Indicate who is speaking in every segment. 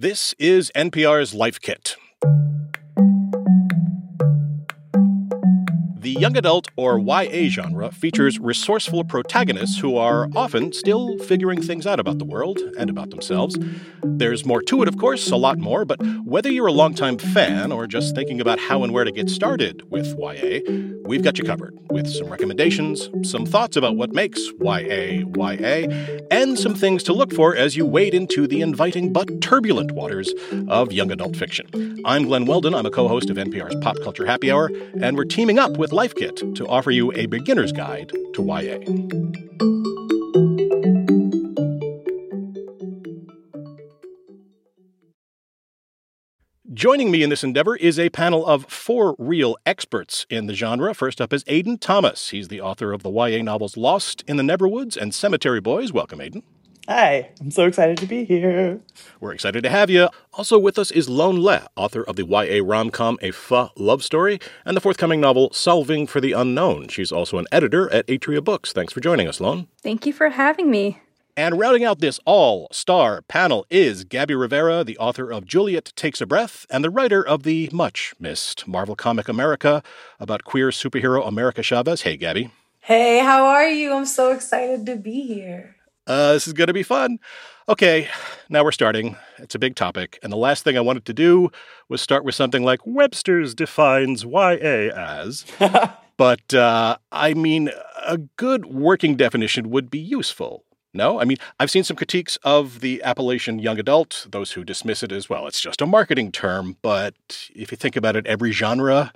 Speaker 1: This is NPR's Life Kit. young adult or YA genre features resourceful protagonists who are often still figuring things out about the world and about themselves. There's more to it, of course, a lot more, but whether you're a longtime fan or just thinking about how and where to get started with YA, we've got you covered with some recommendations, some thoughts about what makes YA YA, and some things to look for as you wade into the inviting but turbulent waters of young adult fiction. I'm Glen Weldon. I'm a co host of NPR's Pop Culture Happy Hour, and we're teaming up with Life. Life Kit to offer you a beginner's guide to YA. Joining me in this endeavor is a panel of four real experts in the genre. First up is Aiden Thomas. He's the author of the YA novels Lost in the Neverwoods and Cemetery Boys. Welcome, Aiden.
Speaker 2: Hi, I'm so excited to be here.
Speaker 1: We're excited to have you. Also with us is Loan Le, author of the YA rom com A Pho Love Story and the forthcoming novel Solving for the Unknown. She's also an editor at Atria Books. Thanks for joining us, Loan.
Speaker 3: Thank you for having me.
Speaker 1: And rounding out this all star panel is Gabby Rivera, the author of Juliet Takes a Breath and the writer of the much missed Marvel comic America about queer superhero America Chavez. Hey, Gabby.
Speaker 4: Hey, how are you? I'm so excited to be here.
Speaker 1: Uh, this is going to be fun. Okay, now we're starting. It's a big topic. And the last thing I wanted to do was start with something like Webster's defines YA as. but uh, I mean, a good working definition would be useful. No? I mean, I've seen some critiques of the appellation young adult, those who dismiss it as well. It's just a marketing term. But if you think about it, every genre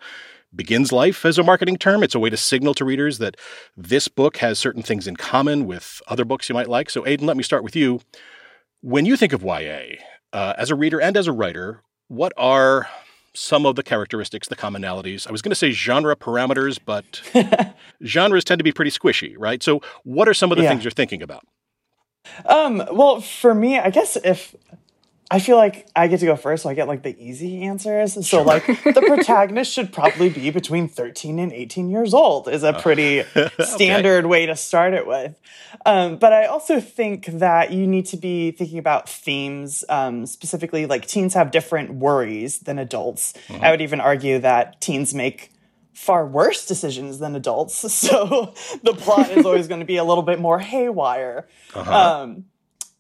Speaker 1: begins life as a marketing term. It's a way to signal to readers that this book has certain things in common with other books you might like. So, Aiden, let me start with you. When you think of YA, uh, as a reader and as a writer, what are some of the characteristics, the commonalities? I was going to say genre parameters, but genres tend to be pretty squishy, right? So, what are some of the yeah. things you're thinking about?
Speaker 2: Um, well, for me, I guess if I feel like I get to go first, so I get like the easy answers. So sure. like the protagonist should probably be between 13 and 18 years old is a uh, pretty standard way to start it with. Um, but I also think that you need to be thinking about themes um, specifically. Like teens have different worries than adults. Mm-hmm. I would even argue that teens make far worse decisions than adults. So the plot is always going to be a little bit more haywire. Uh-huh. Um,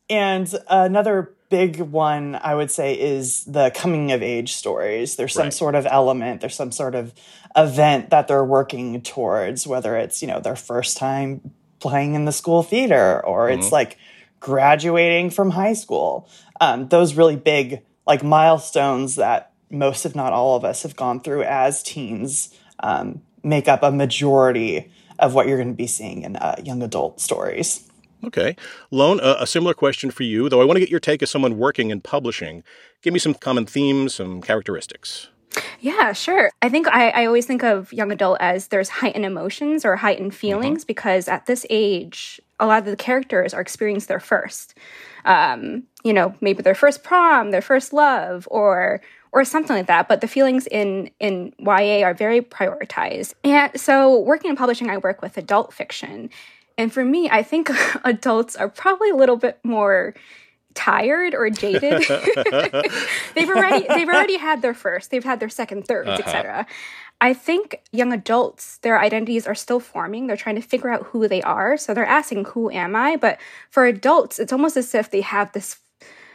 Speaker 2: and another big one I would say is the coming of age stories. There's some right. sort of element, there's some sort of event that they're working towards, whether it's, you know, their first time playing in the school theater or mm-hmm. it's like graduating from high school. Um, those really big like milestones that most, if not all of us, have gone through as teens um, make up a majority of what you're going to be seeing in uh, young adult stories.
Speaker 1: Okay. Loan, uh, a similar question for you, though I want to get your take as someone working in publishing. Give me some common themes, some characteristics.
Speaker 3: Yeah, sure. I think I, I always think of young adult as there's heightened emotions or heightened mm-hmm. feelings mm-hmm. because at this age, a lot of the characters are experiencing their first. Um, you know, maybe their first prom, their first love, or or something like that. But the feelings in in YA are very prioritized. And so, working in publishing, I work with adult fiction, and for me, I think adults are probably a little bit more tired or jaded. they've already they've already had their first, they've had their 2nd 3rd uh uh-huh. etc. I think young adults, their identities are still forming. They're trying to figure out who they are. So they're asking, who am I? But for adults, it's almost as if they have this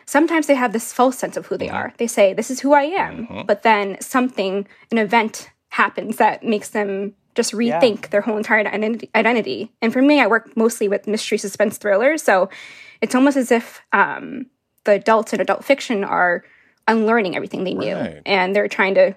Speaker 3: sometimes they have this false sense of who they mm-hmm. are. They say, This is who I am. Uh-huh. But then something, an event happens that makes them just rethink yeah. their whole entire identity. And for me, I work mostly with mystery, suspense, thrillers. So it's almost as if um, the adults in adult fiction are unlearning everything they knew, right. and they're trying to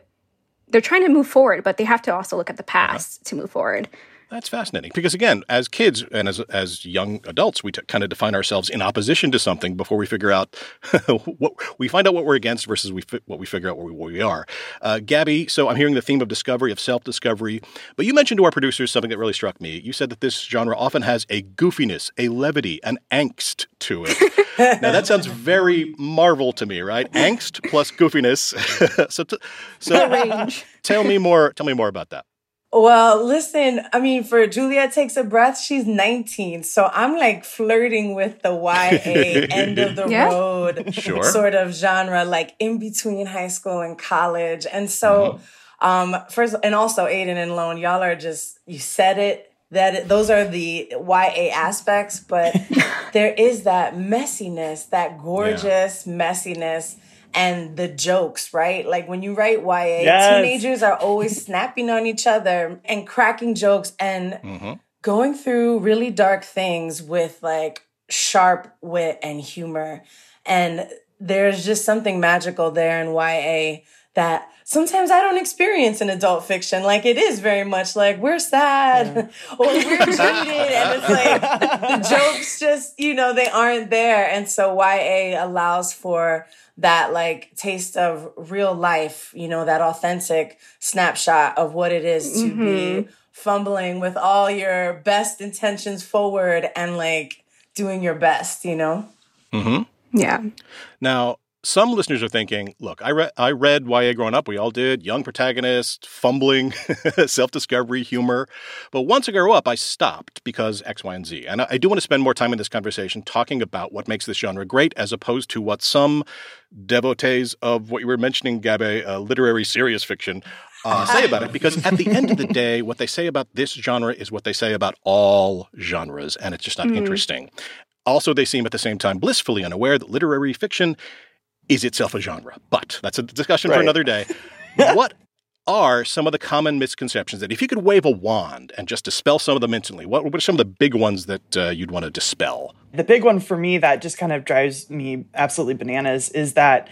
Speaker 3: they're trying to move forward, but they have to also look at the uh-huh. past to move forward.
Speaker 1: That's fascinating because again, as kids and as as young adults, we t- kind of define ourselves in opposition to something before we figure out what we find out what we're against versus we fi- what we figure out what we, we are. Uh, Gabby, so I'm hearing the theme of discovery of self discovery, but you mentioned to our producers something that really struck me. You said that this genre often has a goofiness, a levity, an angst to it. now that sounds very Marvel to me, right? Angst plus goofiness. so, t- so range. tell me more. Tell me more about that.
Speaker 4: Well, listen, I mean, for Julia Takes a Breath, she's 19. So I'm like flirting with the YA end of the yeah. road sure. sort of genre, like in between high school and college. And so, mm-hmm. um, first, and also Aiden and Loan, y'all are just, you said it, that it, those are the YA aspects, but there is that messiness, that gorgeous yeah. messiness and the jokes, right? Like when you write YA, yes. teenagers are always snapping on each other and cracking jokes and mm-hmm. going through really dark things with like sharp wit and humor. And there's just something magical there in YA that sometimes I don't experience in adult fiction. Like it is very much like we're sad yeah. or we're treated, and it's like the jokes just you know they aren't there. And so YA allows for that like taste of real life, you know, that authentic snapshot of what it is to mm-hmm. be fumbling with all your best intentions forward and like doing your best, you know?
Speaker 3: Mm-hmm. Yeah.
Speaker 1: Now, some listeners are thinking, look, I, re- I read YA growing up. We all did. Young protagonist, fumbling, self discovery, humor. But once I grew up, I stopped because X, Y, and Z. And I do want to spend more time in this conversation talking about what makes this genre great as opposed to what some devotees of what you were mentioning, Gabe, uh, literary serious fiction, uh, say about it because at the end of the day, what they say about this genre is what they say about all genres, and it's just not mm. interesting. Also, they seem at the same time blissfully unaware that literary fiction is itself a genre. But that's a discussion right. for another day. what are some of the common misconceptions that if you could wave a wand and just dispel some of them instantly, what, what are some of the big ones that uh, you'd want to dispel?
Speaker 2: The big one for me that just kind of drives me absolutely bananas is that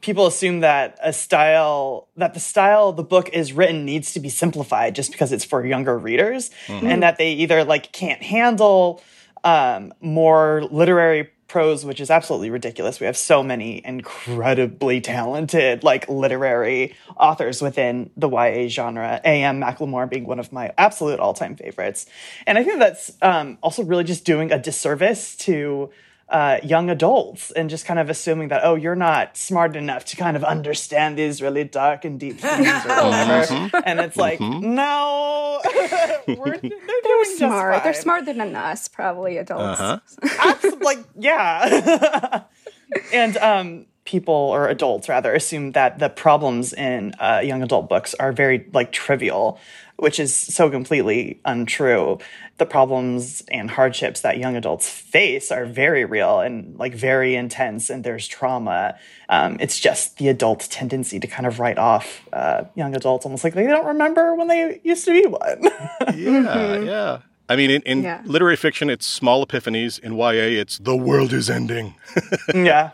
Speaker 2: people assume that a style that the style the book is written needs to be simplified just because it's for younger readers mm-hmm. and that they either like can't handle um, more literary prose, which is absolutely ridiculous. We have so many incredibly talented, like literary authors within the YA genre, A.M. McLemore being one of my absolute all time favorites. And I think that's um, also really just doing a disservice to uh, young adults and just kind of assuming that oh you're not smart enough to kind of understand these really dark and deep things mm-hmm. and it's
Speaker 3: like
Speaker 2: mm-hmm.
Speaker 3: no they're, they're smart they're smarter than us probably adults uh-huh.
Speaker 2: like yeah and um, people or adults rather assume that the problems in uh, young adult books are very like trivial which is so completely untrue. The problems and hardships that young adults face are very real and like very intense, and there's trauma. Um, it's just the adult tendency to kind of write off uh, young adults almost like they don't remember when they used to be one.
Speaker 1: yeah, mm-hmm. yeah. I mean, in, in yeah. literary fiction, it's small epiphanies. In YA, it's the world is ending.
Speaker 2: yeah.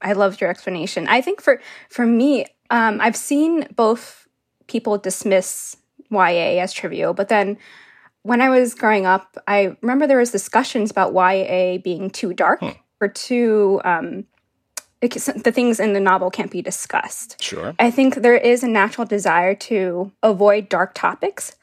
Speaker 3: I loved your explanation. I think for for me, um, I've seen both people dismiss YA as trivial. But then when I was growing up, I remember there was discussions about YA being too dark hmm. or too um, the things in the novel can't be discussed.
Speaker 1: Sure. I
Speaker 3: think there is a natural desire to avoid dark topics,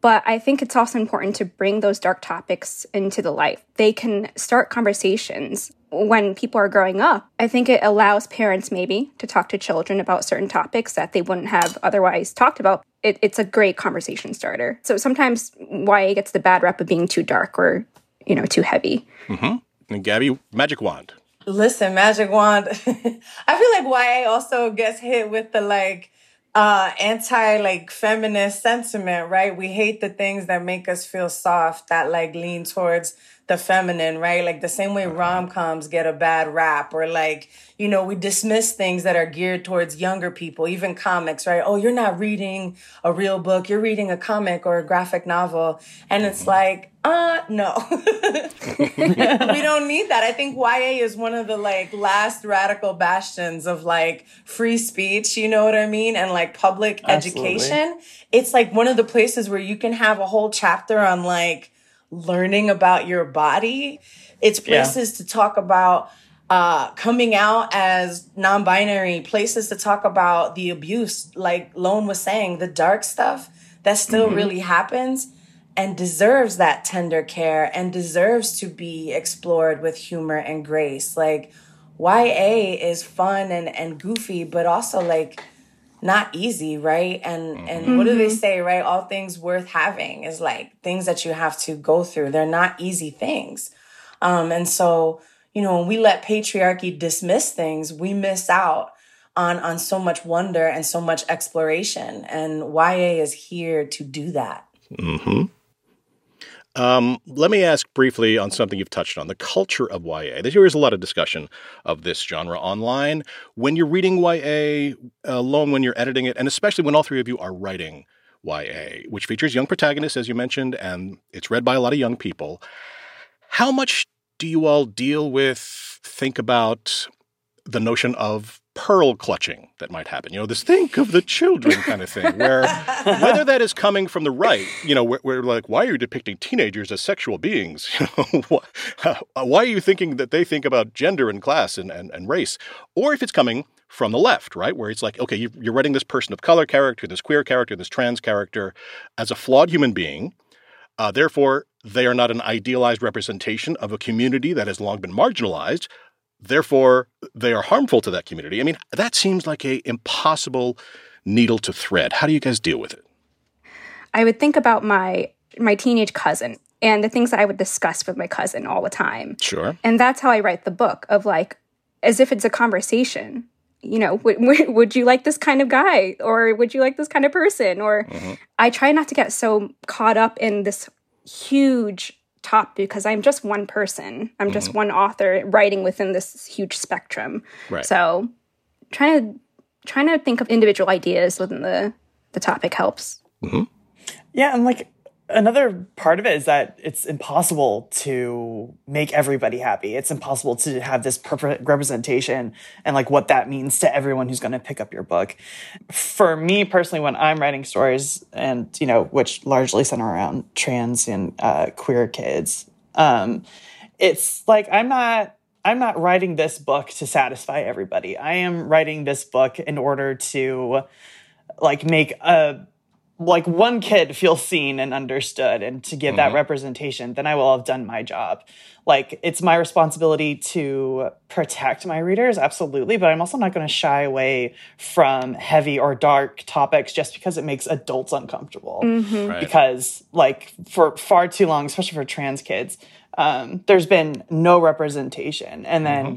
Speaker 3: but I think it's also important to bring those dark topics into the light. They can start conversations when people are growing up. I think it allows parents maybe to talk to children about certain topics that they wouldn't have otherwise talked about. It, it's a great conversation starter. So sometimes YA gets the bad rep of being too dark or, you know, too heavy.
Speaker 1: Mm-hmm. And Gabby, magic wand.
Speaker 4: Listen, magic wand. I feel like YA also gets hit with the like, uh, anti like feminist sentiment, right? We hate the things that make us feel soft, that like lean towards the feminine, right? Like the same way mm-hmm. rom coms get a bad rap, or like, you know, we dismiss things that are geared towards younger people, even comics, right? Oh, you're not reading a real book, you're reading a comic or a graphic novel. And it's mm-hmm. like, uh, no. we don't need that. I think YA is one of the like last radical bastions of like free speech, you know what I mean? And like public Absolutely. education. It's like one of the places where you can have a whole chapter on like, learning about your body. It's places yeah. to talk about uh, coming out as non binary, places to talk about the abuse, like Loan was saying, the dark stuff that still mm-hmm. really happens and deserves that tender care and deserves to be explored with humor and grace. Like, YA is fun and, and goofy, but also like not easy, right? And mm-hmm. and what do they mm-hmm. say, right? All things worth having is like things that you have to go through. They're not easy things. Um, and so, you know, when we let patriarchy dismiss things, we miss out on on so much wonder and so much exploration. And YA is here to do that. Mm-hmm.
Speaker 1: Um, let me ask briefly on something you've touched on the culture of YA. There is a lot of discussion of this genre online. When you're reading YA alone, when you're editing it, and especially when all three of you are writing YA, which features young protagonists, as you mentioned, and it's read by a lot of young people, how much do you all deal with, think about the notion of pearl clutching that might happen. You know, this think of the children kind of thing, where whether that is coming from the right, you know, we're, we're like, why are you depicting teenagers as sexual beings? Uh, why, are you thinking that they think about gender and class and, and, and race? Or if it's coming from the left, right? Where it's like, okay, you, you're writing this person of color character, this queer character, this trans character as a flawed human being. Uh, therefore, they are not an idealized representation of a community that has long been marginalized, Therefore, they are harmful to that community. I mean, that seems like a impossible needle to thread. How do you guys deal with it?
Speaker 3: I would think about my my teenage cousin and the things that I would discuss with my cousin all the time.
Speaker 1: Sure.
Speaker 3: And that's how I write the book of like as if it's a conversation. You know, w- w- would you like this kind of guy or would you like this kind of person or mm-hmm. I try not to get so caught up in this huge top because I'm just one person. I'm just mm-hmm. one author writing within this huge spectrum. Right. So trying to trying to think of individual ideas within the the topic helps. Mm-hmm.
Speaker 2: Yeah, and like another part of it is that it's impossible to make everybody happy. It's impossible to have this perfect representation and like what that means to everyone who's going to pick up your book. For me personally, when I'm writing stories and, you know, which largely center around trans and uh, queer kids, um, it's like I'm not. I'm not writing this book to satisfy everybody. I am writing this book in order to like make a like one kid feels seen and understood and to give mm-hmm. that representation then i will have done my job like it's my responsibility to protect my readers absolutely but i'm also not going to shy away from heavy or dark topics just because it makes adults uncomfortable mm-hmm. right. because like for far too long especially for trans kids um, there's been no representation and then mm-hmm.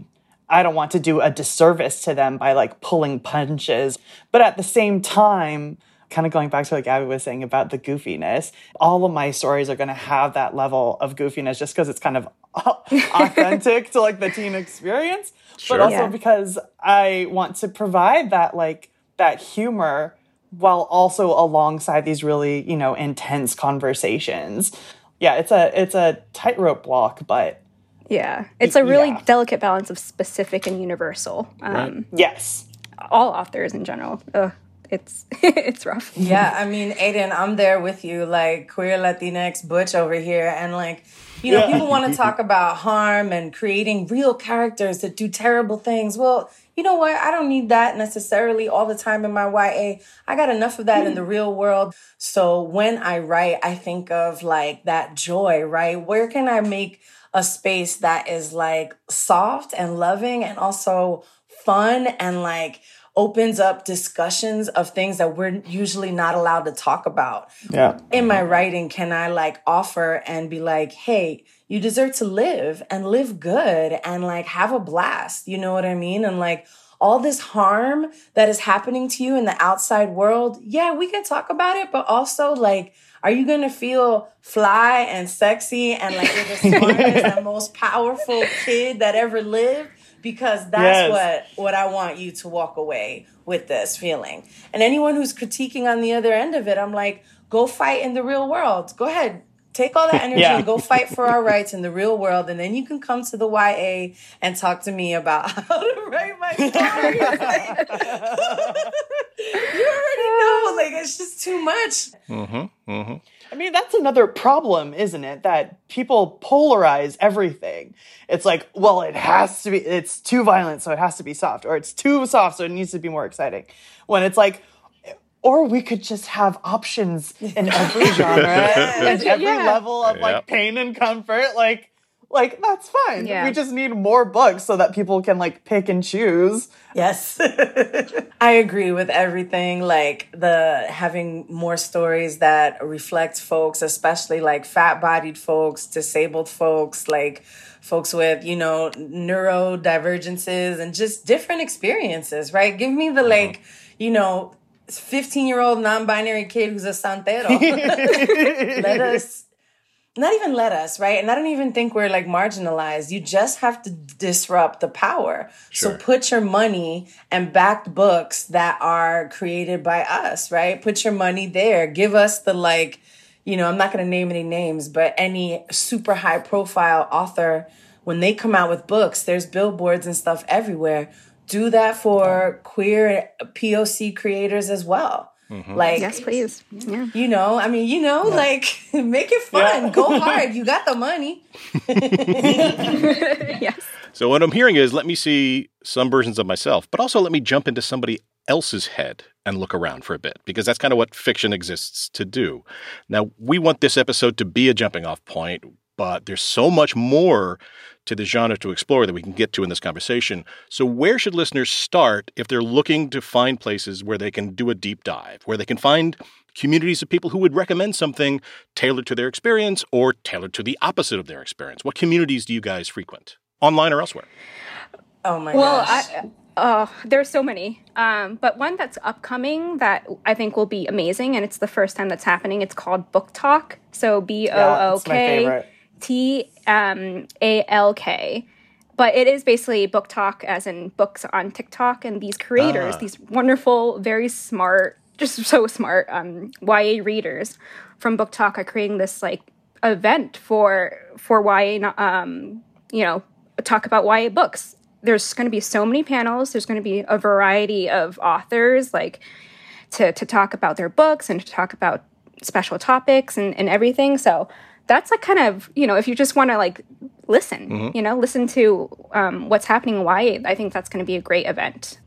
Speaker 2: i don't want to do a disservice to them by like pulling punches but at the same time kind of going back to what Gabby was saying about the goofiness, all of my stories are going to have that level of goofiness just because it's kind of authentic to like the teen experience, sure. but also yeah. because I want to provide that like that humor while also alongside these really, you know, intense conversations. Yeah, it's a it's a tightrope walk, but
Speaker 3: yeah, it's a really yeah. delicate balance of specific and universal.
Speaker 2: Um, right. Yes,
Speaker 3: all authors in general. Ugh, it's it's rough.
Speaker 4: Yeah, I mean, Aiden, I'm there with you, like queer Latinx butch over here, and like, you know, yeah. people want to talk about harm and creating real characters that do terrible things. Well, you know what? I don't need that necessarily all the time in my YA. I got enough of that mm in the real world. So when I write, I think of like that joy, right? Where can I make a space that is like soft and loving and also fun and like opens up discussions of things that we're usually not allowed to talk about.
Speaker 2: Yeah.
Speaker 4: In my writing, can I like offer and be like, hey, you deserve to live and live good and like have a blast. You know what I mean? And like all this harm that is happening to you in the outside world. Yeah, we can talk about it, but also like, are you gonna feel fly and sexy and like you're the smartest and most powerful kid that ever lived? because that's yes. what what I want you to walk away with this feeling. And anyone who's critiquing on the other end of it, I'm like, go fight in the real world. Go ahead, take all that energy yeah. and go fight for our rights in the real world and then you can come to the YA and talk to me about how to write my story. you already know like it's just too much.
Speaker 2: Mhm. Mhm. I mean, that's another problem, isn't it? That people polarize everything. It's like, well, it has to be, it's too violent, so it has to be soft, or it's too soft, so it needs to be more exciting. When it's like, or we could just have options in every genre and every yeah. level of like pain and comfort. Like, like that's fine. Yeah. We just need more books so that people can like pick and choose.
Speaker 4: Yes. I agree with everything like the having more stories that reflect folks, especially like fat-bodied folks, disabled folks, like folks with you know neurodivergences and just different experiences right give me the mm-hmm. like you know 15 year old non-binary kid who's a santero let us not even let us, right? And I don't even think we're like marginalized. You just have to disrupt the power. Sure. So put your money and backed books that are created by us, right? Put your money there. Give us the like, you know, I'm not going to name any names, but any super high profile author, when they come out with books, there's billboards and stuff everywhere. Do that for queer POC creators as well Mm-hmm.
Speaker 3: Like yes, please.
Speaker 4: Yeah. You know, I mean, you know, yeah. like make it fun. Yeah. Go hard. You got the money.
Speaker 1: yes. So what I'm hearing is, let me see some versions of myself, but also let me jump into somebody else's head and look around for a bit because that's kind of what fiction exists to do. Now, we want this episode to be a jumping off point, but there's so much more to the genre to explore that we can get to in this conversation. So, where should listeners start if they're looking to find places where they can do a deep dive, where they can find communities of people who would recommend something tailored to their experience or tailored to the opposite of their experience? What communities do you guys frequent, online or elsewhere?
Speaker 4: Oh my well, gosh. I, Oh,
Speaker 3: there's so many. Um, but one that's upcoming that I think will be amazing, and it's the first time that's happening. It's called Book Talk. So B O O K T um, A L K. But it is basically book talk, as in books on TikTok, and these creators, ah. these wonderful, very smart, just so smart um, YA readers from Book Talk are creating this like event for for YA, um, you know, talk about YA books. There's going to be so many panels. There's going to be a variety of authors, like to to talk about their books and to talk about special topics and, and everything. So that's like kind of you know if you just want to like listen mm-hmm. you know listen to um, what's happening why i think that's going to be a great event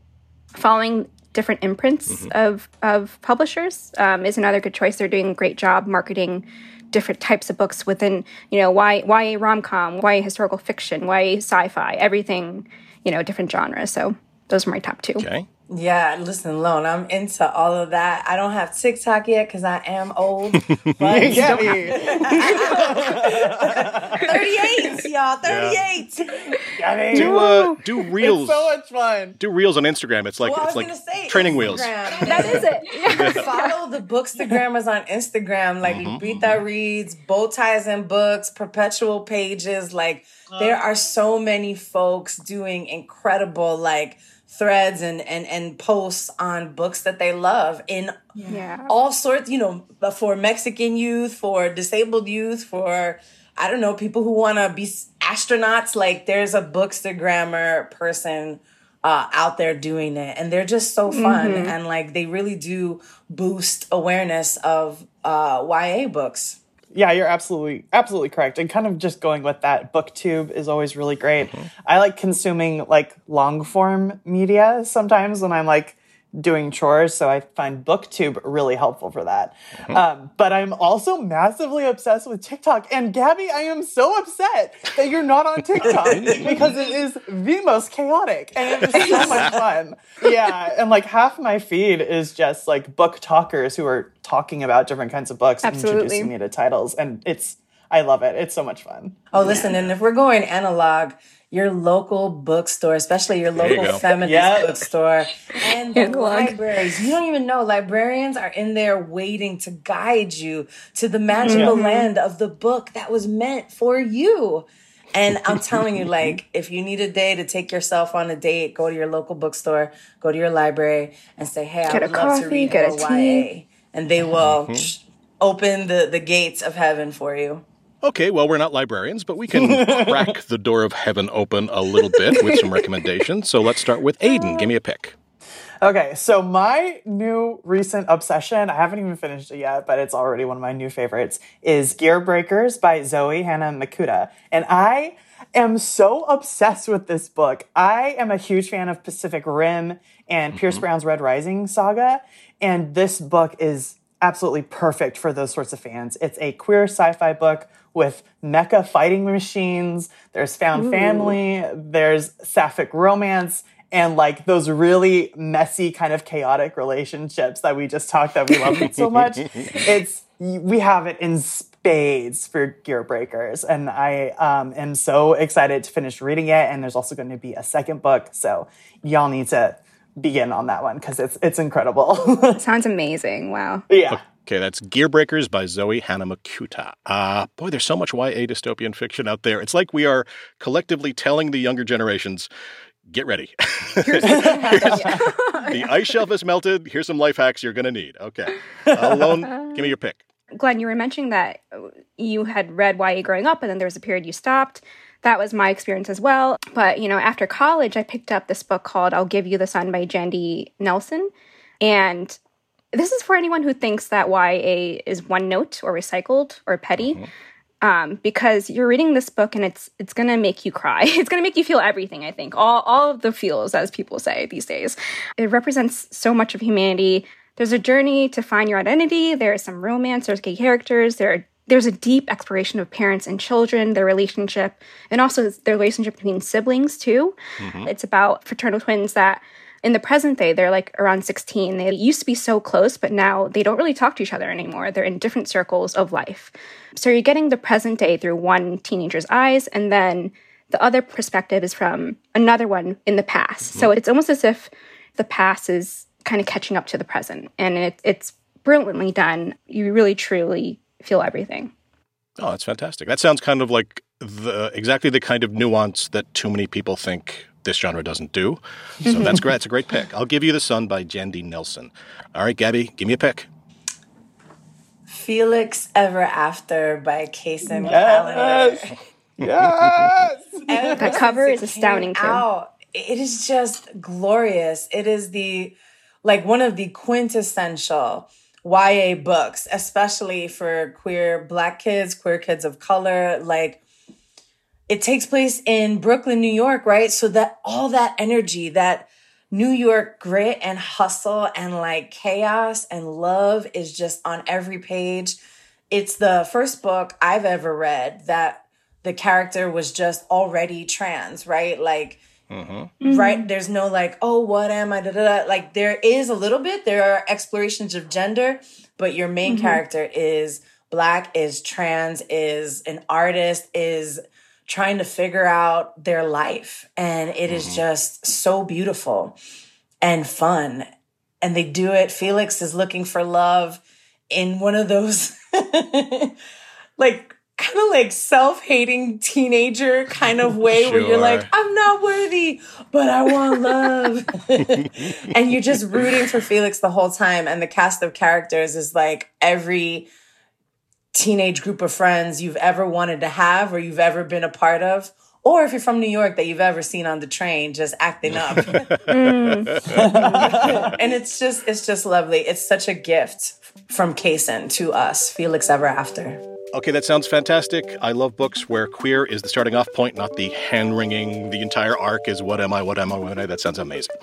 Speaker 3: following different imprints mm-hmm. of of publishers um, is another good choice they're doing a great job marketing different types of books within you know YA YA rom-com YA historical fiction YA sci-fi everything you know different genres so those are my top two okay
Speaker 4: yeah, listen, Loan, I'm into all of that. I don't have TikTok yet because I am old. But Get me. 38, y'all,
Speaker 1: 38.
Speaker 4: do uh, uh do reels. It's so
Speaker 1: much fun. Do reels on Instagram. It's like well, it's like say, training Instagram. wheels.
Speaker 3: That is it.
Speaker 4: Follow the bookstagrammers on Instagram, like mm-hmm. Rita mm-hmm. reads, bow ties and books, perpetual pages. Like um, there are so many folks doing incredible like threads and and and posts on books that they love in yeah. all sorts you know for mexican youth for disabled youth for i don't know people who want to be astronauts like there's a bookstagrammer person uh, out there doing it and they're just so fun mm-hmm. and like they really do boost awareness of uh, ya books
Speaker 2: yeah, you're absolutely absolutely correct. And kind of just going with that, BookTube is always really great. Mm-hmm. I like consuming like long form media sometimes when I'm like doing chores. So I find BookTube really helpful for that. Mm-hmm. Um, but I'm also massively obsessed with TikTok. And Gabby, I am so upset that you're not on TikTok because it is the most chaotic and it is so much fun. Yeah. And like half my feed is just like book talkers who are talking about different kinds of books and introducing me to titles. And it's, I love it. It's so much fun.
Speaker 4: Oh, listen, and if we're going analog, your local bookstore, especially your local you feminist yep. bookstore and the libraries. You don't even know librarians are in there waiting to guide you to the magical mm-hmm. land of the book that was meant for you. And I'm telling you, like, if you need a day to take yourself on a date, go to your local bookstore, go to your library and say, Hey, get I would love coffee, to read get a YA. Tea. And they will mm-hmm. open the, the gates of heaven for you
Speaker 1: okay, well, we're not librarians, but we can crack the door of heaven open a little bit with some recommendations. So let's start with Aiden. Give me a pick.
Speaker 2: Okay, so my new recent obsession, I haven't even finished it yet, but it's already one of my new favorites, is Gear Breakers by Zoe Hana Mikuta. And I am so obsessed with this book. I am a huge fan of Pacific Rim and Pierce mm-hmm. Brown's Red Rising saga, and this book is absolutely perfect for those sorts of fans. It's a queer sci-fi book with mecha fighting machines. There's found Ooh. family. There's sapphic romance and like those really messy kind of chaotic relationships that we just talked that we love so much it's we have it in spades for gear breakers and i um, am so excited to finish reading it and there's also going to be a second book so y'all need to begin on that one because it's it's incredible.
Speaker 3: Sounds amazing. Wow.
Speaker 2: Yeah.
Speaker 1: Okay, that's Gear Breakers by Zoe Hana Mikuta. Uh, ah, boy, there's so much YA dystopian fiction out there. It's like we are collectively telling the younger generations, get ready. the ice shelf is melted. Here's some life hacks you're going to need. Okay. Alone, uh, give me your pick.
Speaker 3: Glenn, you were mentioning that you had read YA growing up, and then there was a period you stopped that was my experience as well. But, you know, after college, I picked up this book called I'll Give You the Sun by Jandy Nelson. And this is for anyone who thinks that YA is one note or recycled or petty. Mm-hmm. Um, because you're reading this book and it's it's gonna make you cry. It's gonna make you feel everything. I think all all of the feels, as people say these days. It represents so much of humanity. There's a journey to find your identity. There is some romance. There's gay characters. There are there's a deep exploration of parents and children, their relationship, and also their relationship between siblings, too. Mm-hmm. It's about fraternal twins that in the present day, they're like around 16. They used to be so close, but now they don't really talk to each other anymore. They're in different circles of life. So you're getting the present day through one teenager's eyes, and then the other perspective is from another one in the past. Mm-hmm. So it's almost as if the past is kind of catching up to the present, and it, it's brilliantly done. You really, truly feel everything.
Speaker 1: Oh, that's fantastic. That sounds kind of like the exactly the kind of nuance that too many people think this genre doesn't do. So mm-hmm. that's great. It's a great pick. I'll give you The Sun by Jandy Nelson. All right, Gabby, give me a pick.
Speaker 4: Felix Ever After by Kacen yes. Yes.
Speaker 3: that cover is astounding too.
Speaker 4: It is just glorious. It is the like one of the quintessential YA books, especially for queer black kids, queer kids of color, like it takes place in Brooklyn, New York, right? So that all that energy, that New York grit and hustle and like chaos and love is just on every page. It's the first book I've ever read that the character was just already trans, right? Like Mm-hmm. Right? There's no like, oh, what am I? Da, da, da. Like, there is a little bit, there are explorations of gender, but your main mm-hmm. character is black, is trans, is an artist, is trying to figure out their life. And it mm-hmm. is just so beautiful and fun. And they do it. Felix is looking for love in one of those. like kind of like self-hating teenager kind of way sure. where you're like i'm not worthy but i want love and you're just rooting for felix the whole time and the cast of characters is like every teenage group of friends you've ever wanted to have or you've ever been a part of or if you're from New York that you've ever seen on the train just acting up. and it's just it's just lovely. It's such a gift from Kacen to us, Felix Ever After.
Speaker 1: Okay, that sounds fantastic. I love books where queer is the starting off point, not the hand wringing. The entire arc is what am I, what am I, what am I. That sounds amazing.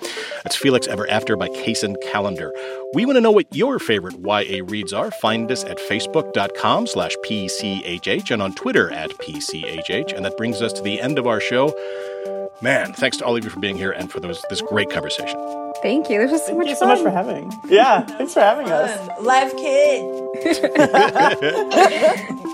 Speaker 1: That's Felix Ever After by Kacen Callender. We want to know what your favorite YA reads are. Find us at facebook.com slash PCHH and on Twitter at PCHH. And that brings us to the end of our show. Man, thanks to all of you for being here and for those, this great conversation.
Speaker 3: Thank you. This was so
Speaker 2: Thank
Speaker 3: much
Speaker 2: you so much for having. Yeah, thanks for having us.
Speaker 4: Live kid.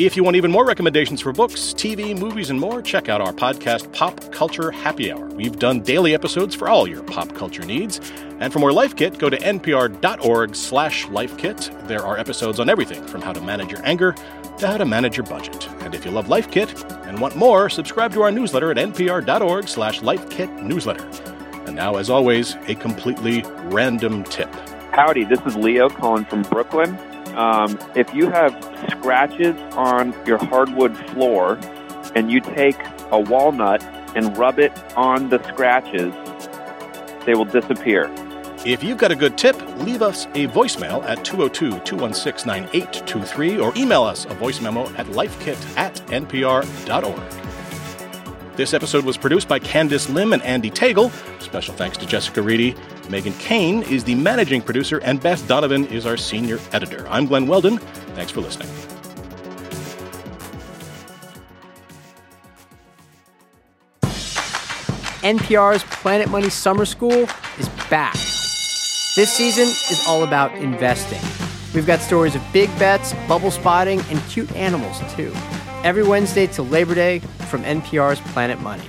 Speaker 1: If you want even more recommendations for books, TV, movies, and more, check out our podcast, Pop Culture Happy Hour. We've done daily episodes for all your pop culture needs. And for more Life Kit, go to npr.org slash lifekit. There are episodes on everything from how to manage your anger to how to manage your budget. And if you love Life Kit and want more, subscribe to our newsletter at npr.org slash lifekitnewsletter. And now, as always, a completely random tip.
Speaker 5: Howdy, this is Leo calling from Brooklyn. Um, if you have scratches on your hardwood floor and you take a walnut and rub it on the scratches, they will disappear.
Speaker 1: If you've got a good tip, leave us a voicemail at 202 216 9823 or email us a voice memo at lifekit at npr.org. This episode was produced by Candice Lim and Andee Tagle. Special thanks to Jessica Reedy. Meghan Keane is the managing producer, and Beth Donovan is our senior editor. I'm Glen Weldon. Thanks for listening.
Speaker 6: NPR's Planet Money Summer School is back this season is all about investing. We've got stories of big bets, bubble spotting, and cute animals, too. Every Wednesday till Labor Day from NPR's Planet Money.